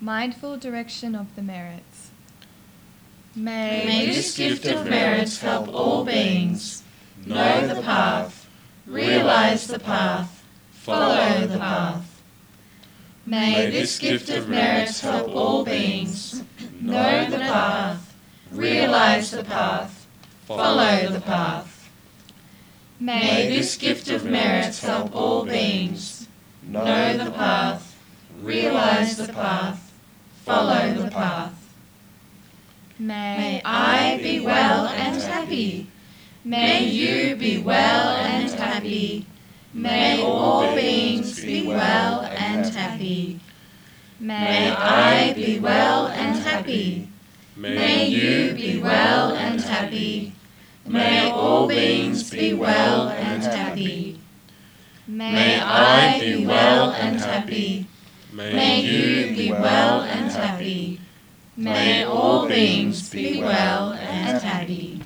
Mindful direction of the merits. May, May this gift of merits help all beings. know the path, realize the path, follow the path. May this gift of merits help all beings. know the path, realize the path, follow the path. May this gift of merits help all beings. know the path, realize the path, follow the path. May I be well and happy. May you be well and happy. May all beings be well and happy. May I be well and happy. May you be well and happy. May all beings be well and happy. May I be well and happy. May you be well and happy. May all beings be well and happy.